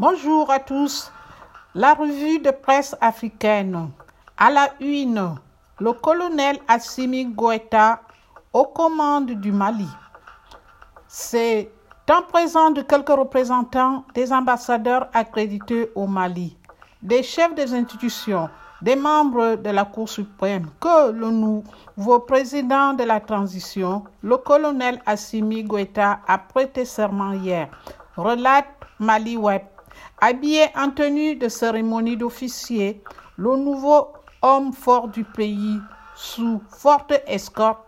Bonjour à tous. La revue de presse africaine. À la une, le colonel Assimi Goïta aux commandes du Mali. C'est en présent de quelques représentants des ambassadeurs accrédités au Mali, des chefs des institutions, des membres de la Cour suprême que le nouveau président de la transition, le colonel Assimi Goïta, a prêté serment hier. Relate Mali Web. Habillé en tenue de cérémonie d'officier, le nouveau homme fort du pays, sous forte escorte,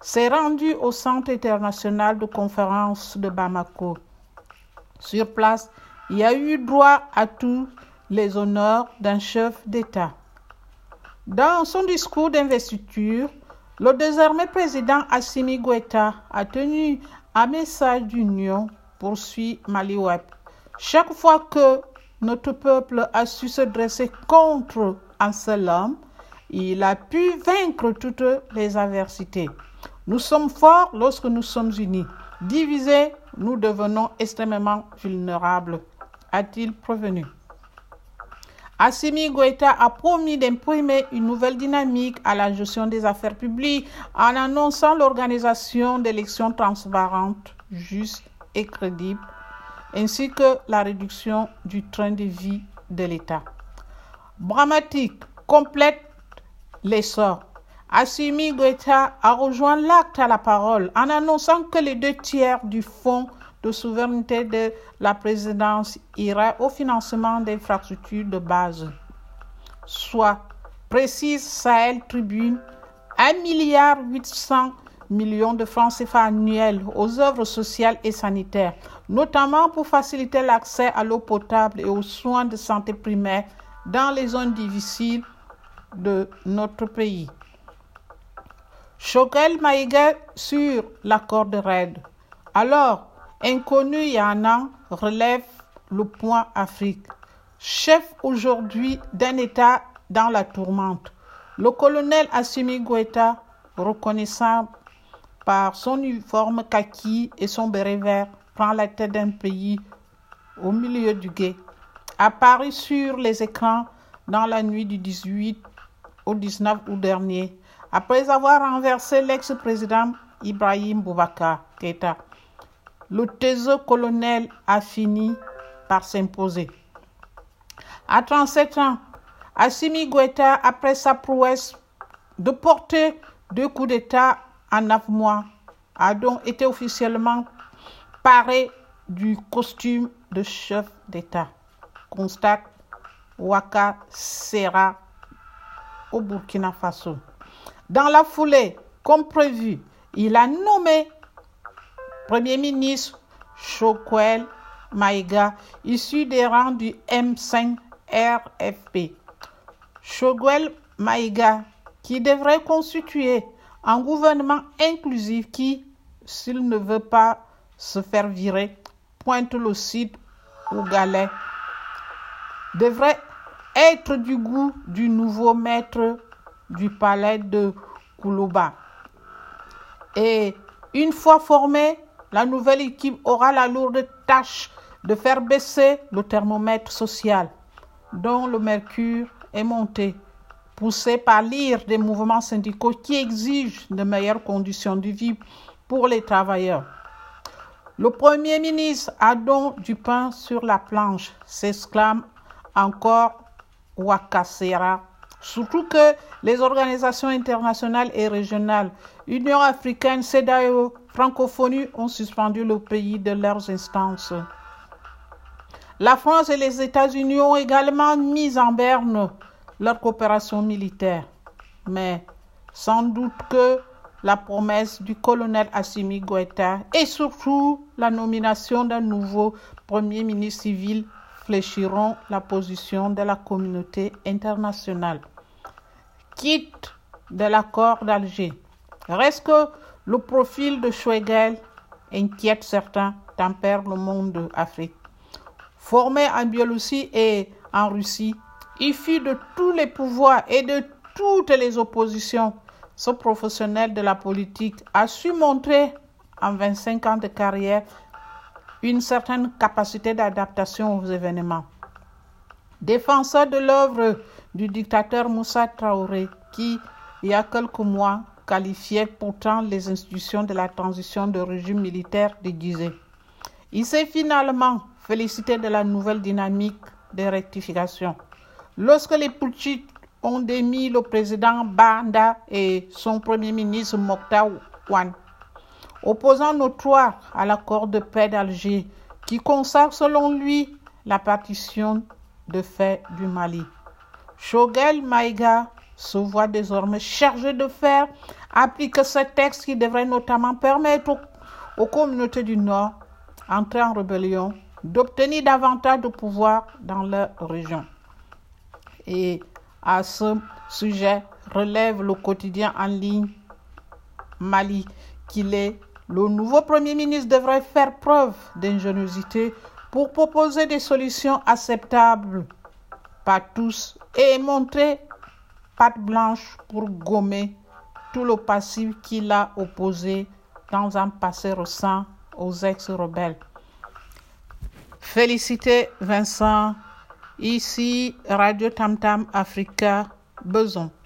s'est rendu au Centre international de conférence de Bamako. Sur place, il a eu droit à tous les honneurs d'un chef d'État. Dans son discours d'investiture, le désormais président Assimi Goïta a tenu un message d'union, poursuit Maliweb. Chaque fois que notre peuple a su se dresser contre un seul homme, il a pu vaincre toutes les adversités. Nous sommes forts lorsque nous sommes unis. Divisés, nous devenons extrêmement vulnérables, a-t-il prévenu. Assimi Goïta a promis d'imprimer une nouvelle dynamique à la gestion des affaires publiques en annonçant l'organisation d'élections transparentes, justes et crédibles, ainsi que la réduction du train de vie de l'État. Dramatique complète l'essor. Assimi Goïta a rejoint l'acte à la parole en annonçant que les deux tiers du fonds de souveraineté de la présidence ira au financement d'infrastructures de base, soit, précise Sahel Tribune, 1 milliard 800 millions de francs CFA annuels aux œuvres sociales et sanitaires, notamment pour faciliter l'accès à l'eau potable et aux soins de santé primaire dans les zones difficiles de notre pays. Choquel Maïga sur l'accord de RAID. Alors, Inconnu Yana relève le point Afrique. Chef aujourd'hui d'un État dans la tourmente, le colonel Assimi Goïta, reconnaissant par son uniforme kaki et son béret vert, prend la tête d'un pays au milieu du guet. Apparu sur les écrans dans la nuit du 18 au 19 août dernier, après avoir renversé l'ex-président Ibrahim Boubacar Keïta le trésor colonel a fini par s'imposer. À 37 ans, Assimi Goïta, après sa prouesse de porter deux coups d'État en neuf mois, a donc été officiellement paré du costume de chef d'État. Constate Waka Serra au Burkina Faso. Dans la foulée, comme prévu, il a nommé Premier ministre Chokwel Maïga, issu des rangs du M5 RFP. Chokwel Maïga, qui devrait constituer un gouvernement inclusif qui, s'il ne veut pas se faire virer, pointe le site au galet, devrait être du goût du nouveau maître du palais de Koulouba. Et une fois formé, la nouvelle équipe aura la lourde tâche de faire baisser le thermomètre social, dont le mercure est monté, poussé par l'ire des mouvements syndicaux qui exigent de meilleures conditions de vie pour les travailleurs. Le Premier ministre a donc du pain sur la planche, s'exclame encore Wakasera. Surtout que les organisations internationales et régionales, Union africaine, CEDAO, francophonie ont suspendu le pays de leurs instances. La France et les États-Unis ont également mis en berne leur coopération militaire. Mais sans doute que la promesse du colonel Assimi Goïta et surtout la nomination d'un nouveau Premier ministre civil fléchiront la position de la communauté internationale. Quitte de l'accord d'Alger. Reste que le profil de Schwegel inquiète certains, tempère le monde d'Afrique. Formé en Biélorussie et en Russie, il fut de tous les pouvoirs et de toutes les oppositions. Ce professionnel de la politique a su montrer en 25 ans de carrière une certaine capacité d'adaptation aux événements. Défenseur de l'œuvre du dictateur Moussa Traoré, qui, il y a quelques mois, qualifiait pourtant les institutions de la transition de régime militaire déguisé. Il s'est finalement félicité de la nouvelle dynamique des rectifications. Lorsque les putschistes ont démis le président Banda et son premier ministre Mokhtar Ouane, opposant notoire à l'accord de paix d'Alger qui consacre selon lui la partition de fait du Mali. Shogel Maïga se voit désormais chargé de faire appliquer ce texte qui devrait notamment permettre aux, aux communautés du Nord, entrées en rébellion, d'obtenir davantage de pouvoir dans leur région. Et à ce sujet, relève le quotidien en ligne Mali qu'il est le nouveau Premier ministre devrait faire preuve d'ingéniosité pour proposer des solutions acceptables par tous et montrer patte blanche pour gommer tout le passif qu'il a opposé dans un passé récent aux ex-rebelles. Félicité Vincent, ici Radio Tam Tam Africa, Beson.